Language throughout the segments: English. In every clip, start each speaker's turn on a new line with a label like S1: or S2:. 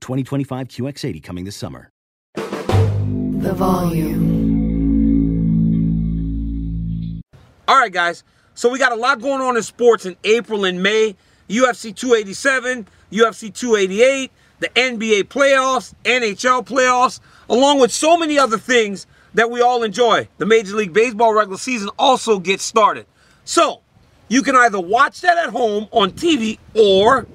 S1: 2025 QX80 coming this summer.
S2: The volume.
S3: All right, guys. So we got a lot going on in sports in April and May. UFC 287, UFC 288, the NBA playoffs, NHL playoffs, along with so many other things that we all enjoy. The Major League Baseball regular season also gets started. So you can either watch that at home on TV or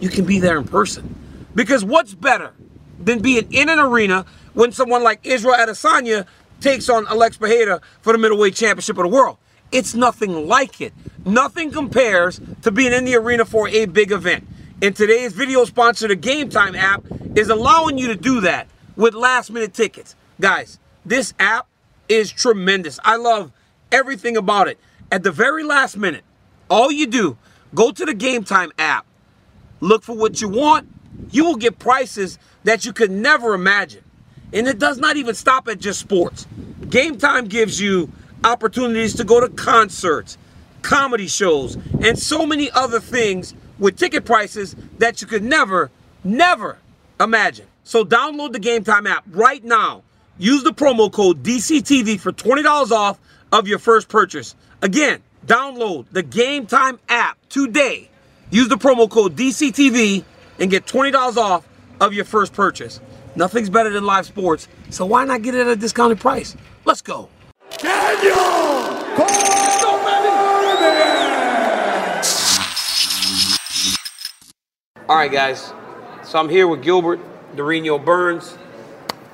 S3: you can be there in person. Because what's better than being in an arena when someone like Israel Adesanya takes on Alex Pereira for the middleweight championship of the world? It's nothing like it. Nothing compares to being in the arena for a big event. And today's video sponsor, the Game Time app, is allowing you to do that with last minute tickets. Guys, this app is tremendous. I love everything about it. At the very last minute, all you do, go to the Game Time app, look for what you want, you will get prices that you could never imagine. And it does not even stop at just sports. Game Time gives you opportunities to go to concerts, comedy shows, and so many other things with ticket prices that you could never, never imagine. So download the Game Time app right now. Use the promo code DCTV for $20 off of your first purchase. Again, download the Game Time app today. Use the promo code DCTV and get $20 off of your first purchase. Nothing's better than live sports, so why not get it at a discounted price? Let's go. Daniel! All right, guys. So I'm here with Gilbert Durinho Burns.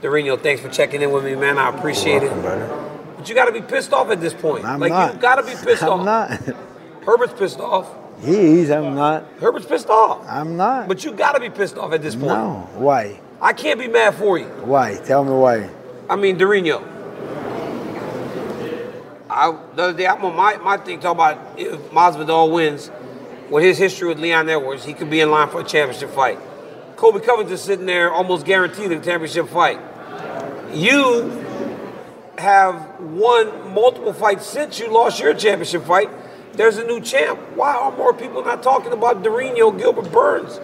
S3: Durinho, thanks for checking in with me, man. I appreciate it. But you got to be pissed off at this point.
S4: I'm
S3: like
S4: not.
S3: you got to be pissed off.
S4: I'm not.
S3: Herbert's pissed off.
S4: He is. I'm not.
S3: Herbert's pissed off.
S4: I'm not.
S3: But you got to be pissed off at this point.
S4: no. Why?
S3: I can't be mad for you.
S4: Why? Tell me why.
S3: I mean, Durinho. I the other day I'm on my, my thing talking about if Masvidal wins, with his history with Leon Edwards, he could be in line for a championship fight. Colby Covington sitting there almost guaranteed a championship fight. You have won multiple fights since you lost your championship fight. There's a new champ. Why are more people not talking about Durinho Gilbert Burns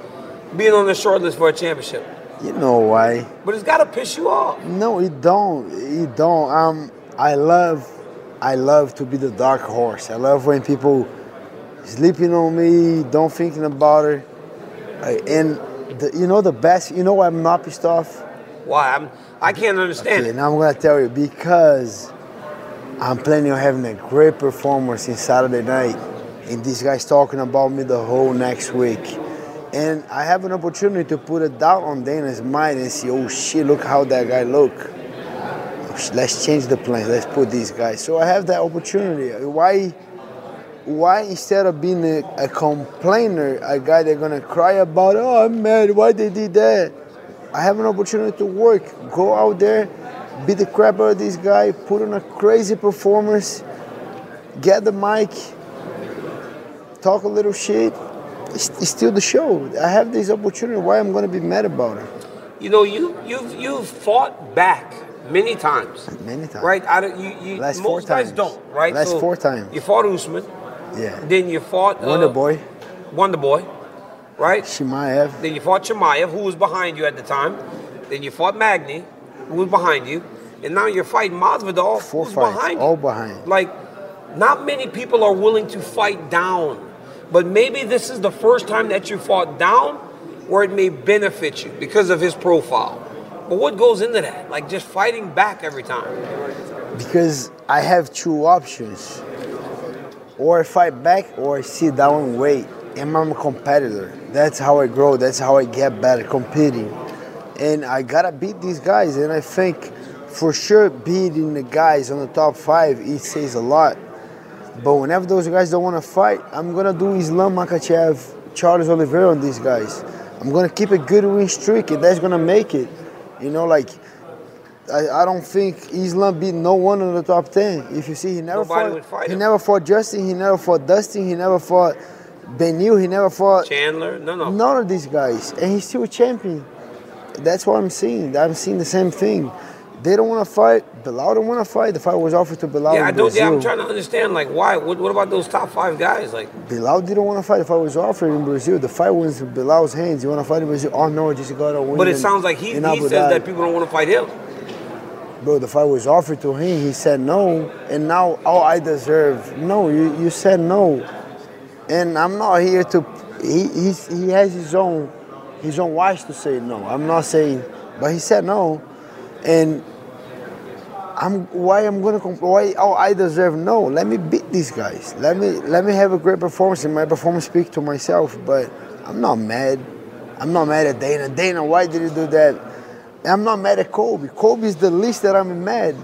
S3: being on the short list for a championship?
S4: You know why?
S3: But it's got to piss you off.
S4: No, it don't. It don't. Um, I love, I love to be the dark horse. I love when people sleeping on me, don't thinking about it. And the, you know the best. You know why I'm not pissed off?
S3: Why? I'm, I can't understand
S4: Okay,
S3: it.
S4: now I'm gonna tell you because I'm planning on having a great performance in Saturday night, and this guy's talking about me the whole next week. And I have an opportunity to put a doubt on Dana's mind and see, oh shit, look how that guy look. Let's change the plans. Let's put these guys. So I have that opportunity. Why? Why instead of being a, a complainer, a guy that's gonna cry about, oh I'm mad, why they did that? I have an opportunity to work. Go out there, beat the crap out of this guy, put on a crazy performance, get the mic, talk a little shit. It's, it's still the show. I have this opportunity. Why I'm gonna be mad about it?
S3: You know, you you've you've fought back many times.
S4: Many times.
S3: Right? I don't, you, you,
S4: Last four
S3: most guys
S4: times.
S3: don't, right?
S4: Last four times.
S3: You fought Usman,
S4: Yeah.
S3: then you fought uh,
S4: Wonder Boy,
S3: Wonder Boy, right?
S4: Chimaev.
S3: Then you fought Chimaev, who was behind you at the time. Then you fought Magny, who was behind you. And now you're fighting Masvidal,
S4: Four
S3: who's
S4: fights,
S3: behind
S4: all
S3: you.
S4: behind.
S3: Like, not many people are willing to fight down. But maybe this is the first time that you fought down where it may benefit you because of his profile. But what goes into that? Like just fighting back every time.
S4: Because I have two options. Or I fight back or I sit down and wait. And I'm a competitor. That's how I grow. That's how I get better competing. And I gotta beat these guys. And I think for sure beating the guys on the top five, it says a lot. But whenever those guys don't want to fight, I'm gonna do Islam Makhachev, Charles Oliveira on these guys. I'm gonna keep a good win streak, and that's gonna make it. You know, like I, I don't think Islam beat no one in the top ten. If you see, he never
S3: Nobody
S4: fought. he
S3: him.
S4: never fought Justin. He never fought Dustin. He never fought Beneil. He never fought
S3: Chandler, no, no.
S4: none of these guys, and he's still a champion. That's what I'm seeing. I'm seeing the same thing. They don't want to fight. Belal don't want to fight. The fight was offered to Belal.
S3: Yeah, I don't. Yeah, I'm trying to understand. Like, why? What, what about those top five guys? Like,
S4: Belal didn't want to fight. The fight was offered in Brazil. The fight was in Belal's hands. You want to fight in Brazil? Oh no, just got to win.
S3: but it
S4: in-
S3: sounds like he, he says that people don't want to fight him.
S4: Bro, the fight was offered to him. He said no, and now oh I deserve. No, you, you said no, and I'm not here to. He he's, he has his own his on watch to say no. I'm not saying, but he said no, and I'm why I'm gonna comp- why oh I deserve no. Let me beat these guys. Let me let me have a great performance, and my performance speak to myself. But I'm not mad. I'm not mad at Dana. Dana, why did you do that? I'm not mad at Colby. Colby is the least that I'm mad.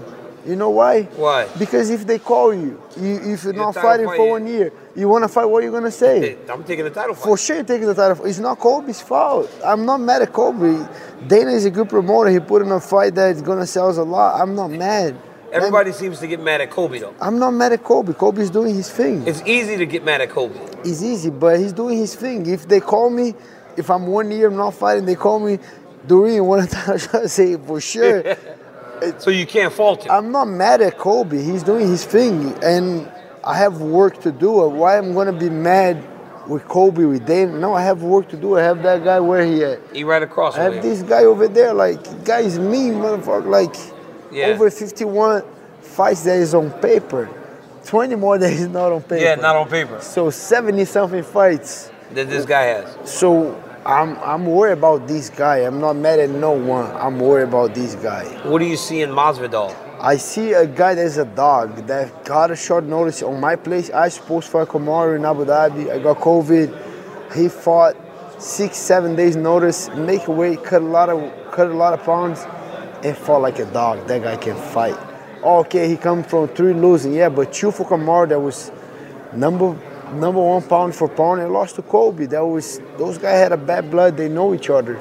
S4: You know why?
S3: Why?
S4: Because if they call you, you if you're
S3: You're
S4: not fighting for one year, you want to fight. What are you gonna say?
S3: I'm taking the title fight.
S4: For sure, you're taking the title. It's not Colby's fault. I'm not mad at Colby. Dana is a good promoter. He put in a fight that's gonna sell us a lot. I'm not mad.
S3: Everybody seems to get mad at Colby though.
S4: I'm not mad at Colby. Colby's doing his thing.
S3: It's easy to get mad at Colby.
S4: It's easy, but he's doing his thing. If they call me, if I'm one year not fighting, they call me Doreen one time. I say for sure.
S3: So you can't fault him.
S4: I'm not mad at Colby. He's doing his thing, and I have work to do. Why I'm gonna be mad with Colby with Dana? No, I have work to do. I have that guy where he at.
S3: He right across
S4: I have
S3: there.
S4: this guy over there. Like guy is mean, motherfucker. Like
S3: Yeah.
S4: over 51 fights that is on paper. 20 more that is not on paper.
S3: Yeah, not on paper.
S4: So 70 something fights.
S3: That this guy has.
S4: So I'm I'm worried about this guy. I'm not mad at no one. I'm worried about this guy.
S3: What do you see in Masvidal?
S4: I see a guy that's a dog that got a short notice on my place. I supposed for fight Kamaru in Abu Dhabi. I got COVID. He fought six, seven days notice, make a weight, cut a lot of cut a lot of pounds, and fought like a dog. That guy can fight. Okay, he come from three losing, yeah, but two for Kamaru that was number number one pound for pound and lost to Colby. That was those guys had a bad blood. They know each other.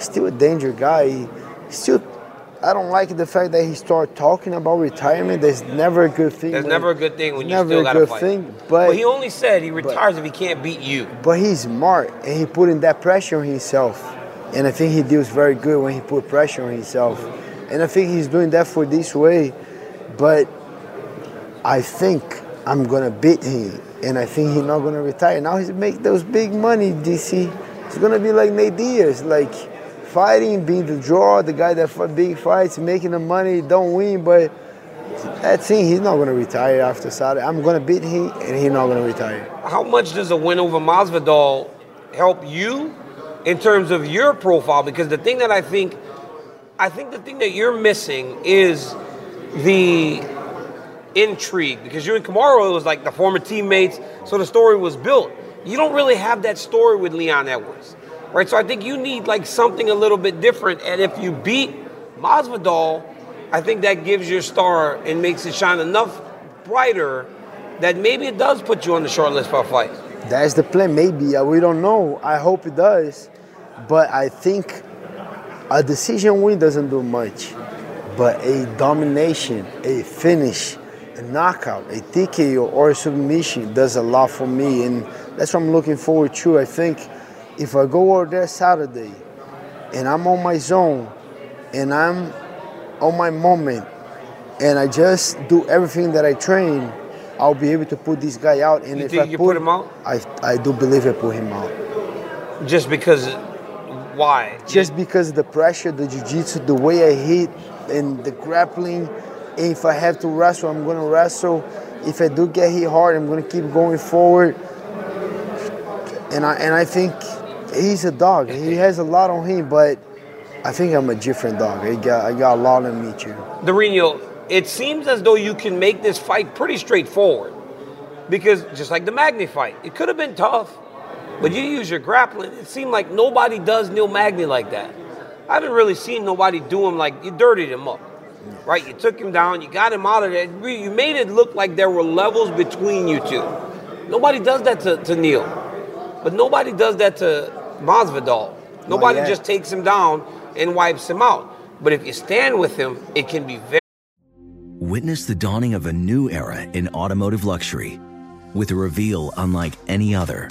S4: Still a danger guy. He- Still, I don't like the fact that he started talking about retirement. That's never a good thing.
S3: There's
S4: when-
S3: never a good thing when you still
S4: a
S3: got to
S4: good
S3: fight.
S4: thing. But
S3: Well, he only said he retires if he can't beat you.
S4: but he's smart and he putting that pressure on himself. And I think he deals very good when he put pressure on himself. And I think he's doing that for this way. But I think I'm gonna beat him. And I think he's not gonna retire. Now he's make those big money, DC. He's gonna be like Nate Diaz, like fighting, being the draw, the guy that big fights, making the money, don't win, but that's it. He's not gonna retire after Saturday. I'm gonna beat him and he's not gonna retire.
S3: How much does a win over Masvidal help you in terms of your profile? Because the thing that I think, I think the thing that you're missing is the intrigue. Because you and Kamaru, it was like the former teammates, so the story was built. You don't really have that story with Leon Edwards, right? So I think you need like something a little bit different. And if you beat Masvidal, I think that gives your star and makes it shine enough brighter that maybe it does put you on the short list for a fight.
S4: That's the plan. Maybe uh, we don't know. I hope it does, but I think a decision win doesn't do much, but a domination, a finish, a knockout, a TKO or a submission does a lot for me, and that's what I'm looking forward to. I think if I go over there Saturday, and I'm on my zone, and I'm on my moment and I just do everything that I train, I'll be able to put this guy out. And
S3: You
S4: if
S3: think
S4: I
S3: you
S4: put,
S3: put him out?
S4: I I do believe I put him out.
S3: Just because, why?
S4: Just because of the pressure, the jiu-jitsu, the way I hit, and the grappling. If I have to wrestle, I'm gonna wrestle. If I do get hit hard, I'm gonna keep going forward. And I and I think he's a dog. He has a lot on him, but I think I'm a different dog. I got I got a lot on me too.
S3: Durinho, it seems as though you can make this fight pretty straightforward. Because just like the Magny fight, it could have been tough, but you use your grappling. It seemed like nobody does Neil Magny like that. I haven't really seen nobody do him like you dirtied him up, right? You took him down, you got him out of there. You made it look like there were levels between you two. Nobody does that to, to Neil, but nobody does that to Masvidal. Nobody just takes him down and wipes him out. But if you stand with him, it can be very
S1: Witness the dawning of a new era in automotive luxury with a reveal unlike any other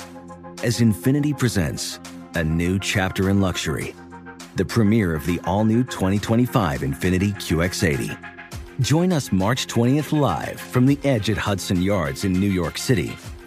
S1: as Infiniti presents a new chapter in luxury, the premiere of the all new 2025 Infiniti QX80. Join us March 20th live from the edge at Hudson Yards in New York City,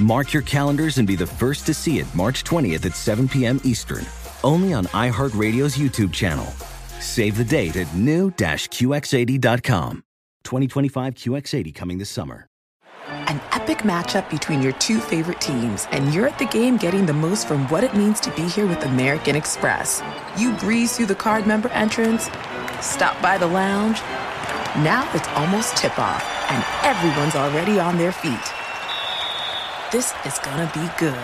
S1: Mark your calendars and be the first to see it March 20th at 7 p.m. Eastern, only on iHeartRadio's YouTube channel. Save the date at new-QX80.com. 2025 QX80 coming this summer.
S5: An epic matchup between your two favorite teams, and you're at the game getting the most from what it means to be here with American Express. You breeze through the card member entrance, stop by the lounge. Now it's almost tip off, and everyone's already on their feet. This is gonna be good.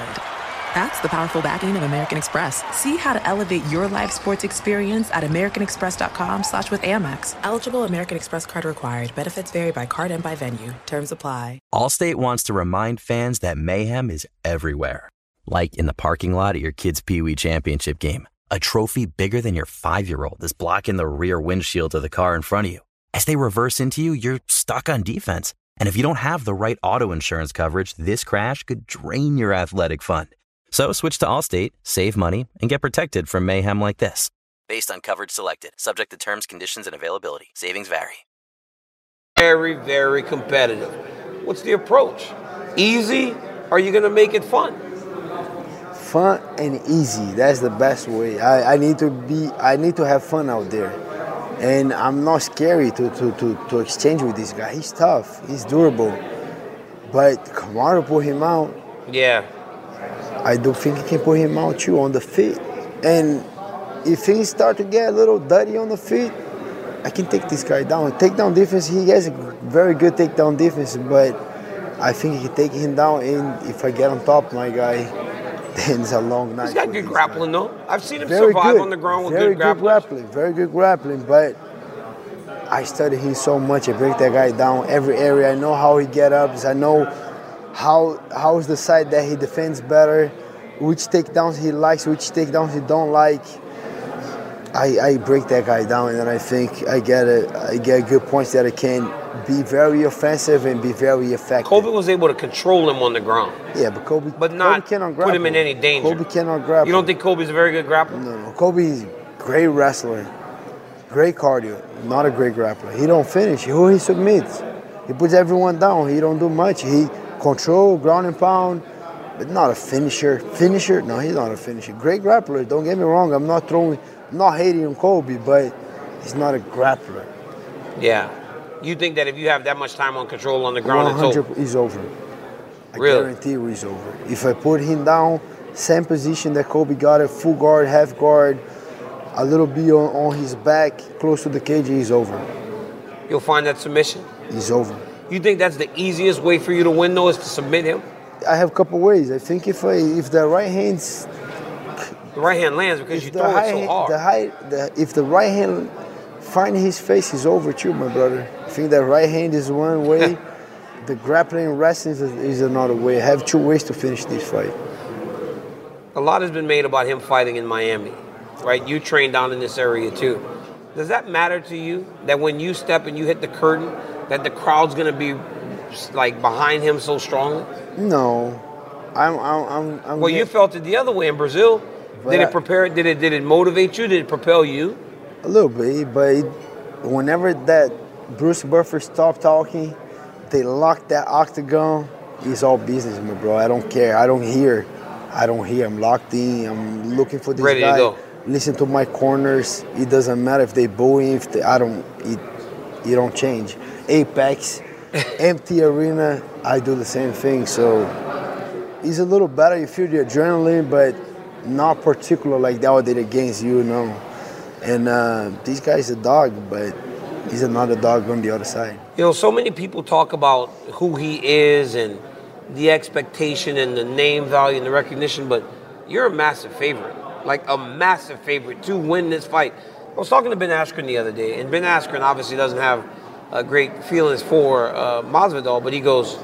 S5: That's the powerful backing of American Express. See how to elevate your live sports experience at americanexpress.com slash with Amex. Eligible American Express card required. Benefits vary by card and by venue. Terms apply.
S6: Allstate wants to remind fans that mayhem is everywhere. Like in the parking lot at your kid's Pee Wee Championship game. A trophy bigger than your five year old is blocking the rear windshield of the car in front of you. As they reverse into you, you're stuck on defense. And if you don't have the right auto insurance coverage, this crash could drain your athletic fund. So switch to Allstate, save money, and get protected from mayhem like this. Based on coverage selected, subject to terms, conditions, and availability. Savings vary.
S3: very, very competitive. What's the approach? Easy? Or are you going to make it fun?
S4: Fun and easy. That's the best way. I, I need to be. I need to have fun out there, and I'm not scary to, to, to, to exchange with this guy. He's tough. He's durable. But Kamaru put him out.
S3: Yeah.
S4: I do think he can put him out too on the feet. And if things start to get a little dirty on the feet, I can take this guy down. Takedown defense, he has a very good takedown defense, but I think he can take him down. And if I get on top, my guy, it's a long night.
S3: He's got good grappling, though. I've seen him
S4: very
S3: survive
S4: good.
S3: on the ground with
S4: very
S3: good grappling.
S4: grappling. Very good grappling. But I study him so much. I break that guy down every area. I know how he get ups. I know how how's the side that he defends better, which takedowns he likes, which takedowns he don't like. I, I break that guy down, and then I think I get a, I get good points that I can be very offensive and be very effective.
S3: Colby was able to control him on the ground,
S4: yeah, but Colby,
S3: but not
S4: Colby cannot
S3: put him in any danger.
S4: Colby cannot grapple.
S3: You don't think Colby's a very good grappler?
S4: No, no. Colby's great wrestler, great cardio, not a great grappler. He don't finish. Who he submits, he puts everyone down. He don't do much. He control ground and pound, but not a finisher. Finisher? No, he's not a finisher. Great grappler. Don't get me wrong. I'm not throwing, not hating on Colby, but he's not a grappler.
S3: Yeah. You think that if you have that much time on control on the ground, it's
S4: 100,
S3: over?
S4: he's over. I
S3: Really?
S4: guarantee you he's over. If I put him down, same position that Colby got it, full guard, half guard, a little bit on, on his back, close to the cage, he's over.
S3: You'll find that submission.
S4: He's over.
S3: You think that's the easiest way for you to win, though, is to submit him?
S4: I have a couple ways. I think if I, if the right hands,
S3: The right hand lands because you throw it so hard.
S4: the high, the, if the right hand find his face, he's over too, my brother. I think that right hand is one way, the grappling and wrestling is, is another way. I have two ways to finish this fight.
S3: A lot has been made about him fighting in Miami, right? You train down in this area too. Does that matter to you that when you step and you hit the curtain, that the crowd's gonna be like behind him so strongly?
S4: No, I'm. I'm. I'm, I'm
S3: Well, you felt it the other way in Brazil.
S4: But
S3: Did it prepare? Did it? Did it motivate you? Did it propel you?
S4: a little bit, but it, whenever that Bruce Buffer stopped talking, they locked that octagon. It's all business, my bro. I don't care. I don't hear. I don't hear. I'm locked in. I'm looking for this
S3: Ready to
S4: guy.
S3: go.
S4: Listen to my corners. It doesn't matter if they booing. If they, I don't. It. It don't change. Apex, empty arena. I do the same thing. So it's a little better. You feel the adrenaline, but not particular like that. Did against you, no. And uh, this guy's a dog, but he's another dog on the other side.
S3: You know, so many people talk about who he is and the expectation and the name value and the recognition, but you're a massive favorite, like a massive favorite to win this fight. I was talking to Ben Askren the other day, and Ben Askren obviously doesn't have uh, great feelings for uh, Masvidal, but he goes,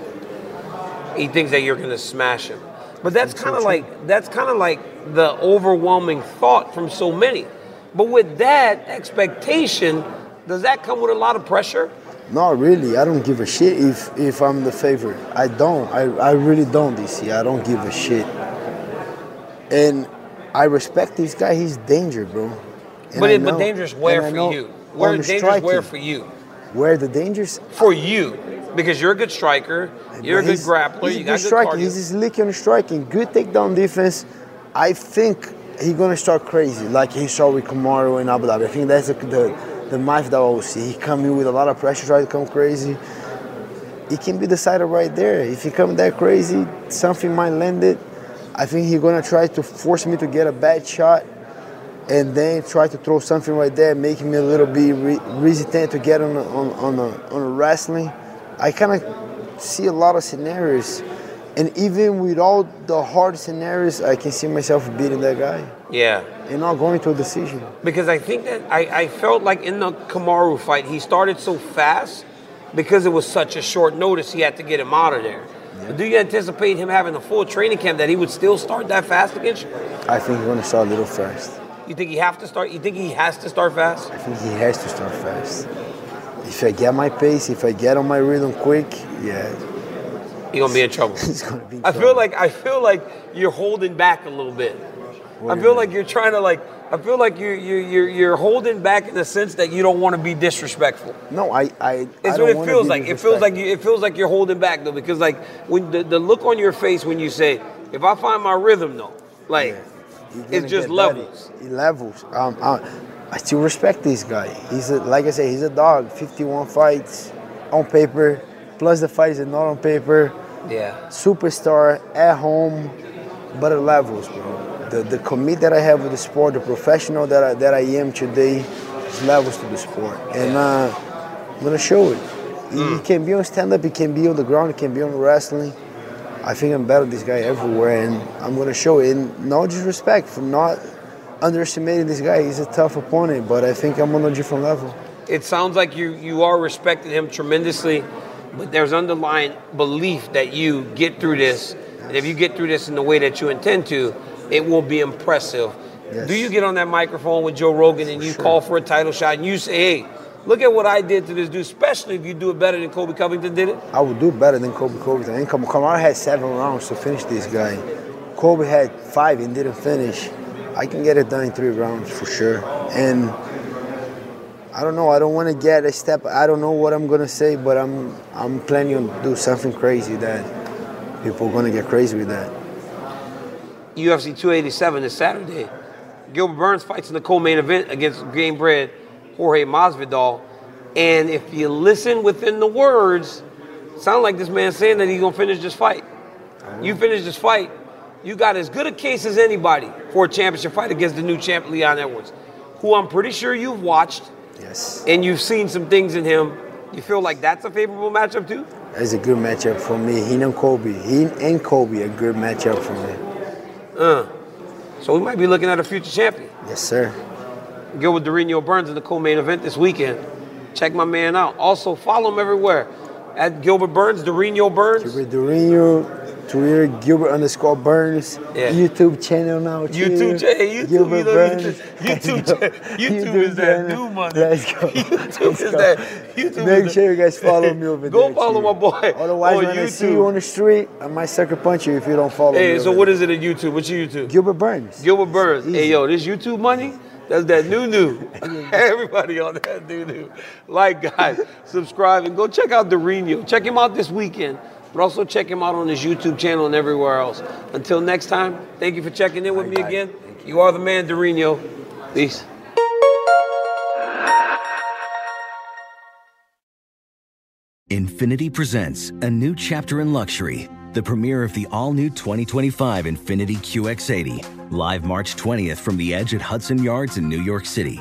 S3: he thinks that you're going to smash him. But that's kind of like that's kind of like the overwhelming thought from so many. But with that expectation, does that come with a lot of pressure?
S4: Not really. I don't give a shit if if I'm the favorite. I don't. I, I really don't this year. I don't give a shit. And I respect this guy. He's danger, bro. And
S3: But
S4: I
S3: it, but dangerous where for you? Where dangerous where for you?
S4: Where the dangers?
S3: For you, because you're a good striker, you're a good grappler,
S4: He's
S3: you
S4: a
S3: got
S4: good
S3: cardio.
S4: He's slick on striking. Good takedown defense. I think he's gonna start crazy, like he saw with Kamaru in Abu Dhabi. I think that's the the, the knife that I will see. He come in with a lot of pressure, try to come crazy. He can be decided right there. If he come that crazy, something might land it. I think he's gonna try to force me to get a bad shot, and then try to throw something right there, making me a little bit re- resistant to get on a, on on a, on a wrestling. I kind of see a lot of scenarios, and even with all the hard scenarios, I can see myself beating that guy
S3: yeah,
S4: and not going to a decision.
S3: because I think that I, I felt like in the Kamaru fight, he started so fast because it was such a short notice. He had to get him out of there. But do you anticipate him having a full training camp that he would still start that fast against you?
S4: I think he's gonna start a little fast.
S3: You think he have to start? You think he has to start fast?
S4: I think he has to start fast. If I get my pace, if I get on my rhythm quick, yeah,
S3: He gonna be in trouble.
S4: he's gonna be.
S3: I feel like I feel like you're holding back a little bit.
S4: What
S3: I
S4: you
S3: feel
S4: mean?
S3: like you're trying to like. I feel like you're you're you're, you're holding back in the sense that you don't want to be disrespectful.
S4: no, I, I.
S3: It's
S4: I
S3: what it feels like. It feels like you, it feels like you're holding back though, because like when the, the look on your face when you say, "If I find my rhythm though," like
S4: You're
S3: it's just levels.
S4: He levels. Um, I, I still respect this guy. He's a, like I said, he's a dog. 51 fights on paper, plus the fights that not on paper.
S3: Yeah.
S4: Superstar at home, but it levels, bro. The the commit that I have with the sport, the professional that I, that I am today, is levels to the sport, and uh, I'm gonna show it. He-
S3: Mm.
S4: He can be on stand up, he can be on the ground, he can be on wrestling. I think I'm better than this guy everywhere, and I'm gonna show it. And no disrespect for not underestimating this guy. He's a tough opponent, but I think I'm on a different level.
S3: It sounds like you you are respecting him tremendously, but there's underlying belief that you get through this, and if you get through this in the way that you intend to, it will be impressive.
S4: Yes.
S3: Do you get on that microphone with Joe Rogan and you call for a title shot and you say, "Hey, look at what I did to this dude," especially if you do it better than Colby Covington did it?
S4: I would do better than Colby Covington. And Kam- Kamaru had seven rounds to finish this guy. Colby had five and didn't finish. I can get it done in three rounds for sure. And I don't know. I don't want to get a step. I don't know what I'm gonna say, but I'm I'm planning on do something crazy that people are gonna get crazy with that.
S3: UFC 287 is Saturday. Gilbert Burns fights in the co-main event against Gamebred Jorge Masvidal. And if you listen within the words, sound like this man saying that he's gonna finish this fight. You finish this fight, you got as good a case as anybody for a championship fight against the new champ Leon Edwards, who I'm pretty sure you've watched
S4: Yes,
S3: and you've seen some things in him. You feel like that's a favorable matchup too?
S4: it's a good matchup for me. He and Colby. He and Colby a good matchup for me.
S3: Uh, So we might be looking at a future champion.
S4: Yes, sir.
S3: Gilbert Durinho Burns in the co-main event this weekend. check my man out. Also, follow him everywhere at Gilbert Burns, Durinho Burns.
S4: Gilbert Durinho, Twitter, Gilbert underscore Burns,
S3: Yeah.
S4: YouTube channel now. too.
S3: YouTube, hey, YouTube,
S4: Gilbert
S3: you
S4: Burns.
S3: YouTube, cha- YouTube is that new money.
S4: Let's go.
S3: YouTube
S4: Let's
S3: is
S4: go.
S3: that. YouTube
S4: Make
S3: is
S4: sure you guys follow me over
S3: Go
S4: there.
S3: Go follow
S4: too.
S3: my boy
S4: Otherwise,
S3: on
S4: when I see
S3: YouTube.
S4: you on the street, I might sucker punch you if you don't follow me.
S3: Hey, so what
S4: there.
S3: is it at YouTube? What's your YouTube?
S4: Gilbert Burns.
S3: Gilbert Burns. Hey, yo, this YouTube money, that's that new new. Everybody on that new new. Like, guys, subscribe and go check out Durinho. Check him out this weekend, but also check him out on his YouTube channel and everywhere else. Until next time, thank you for checking in with me again. You are the man, Durinho. Peace.
S1: Infiniti presents a new chapter in luxury, the premiere of the all new 2025 Infiniti QX80, live March 20th from the edge at Hudson Yards in New York City,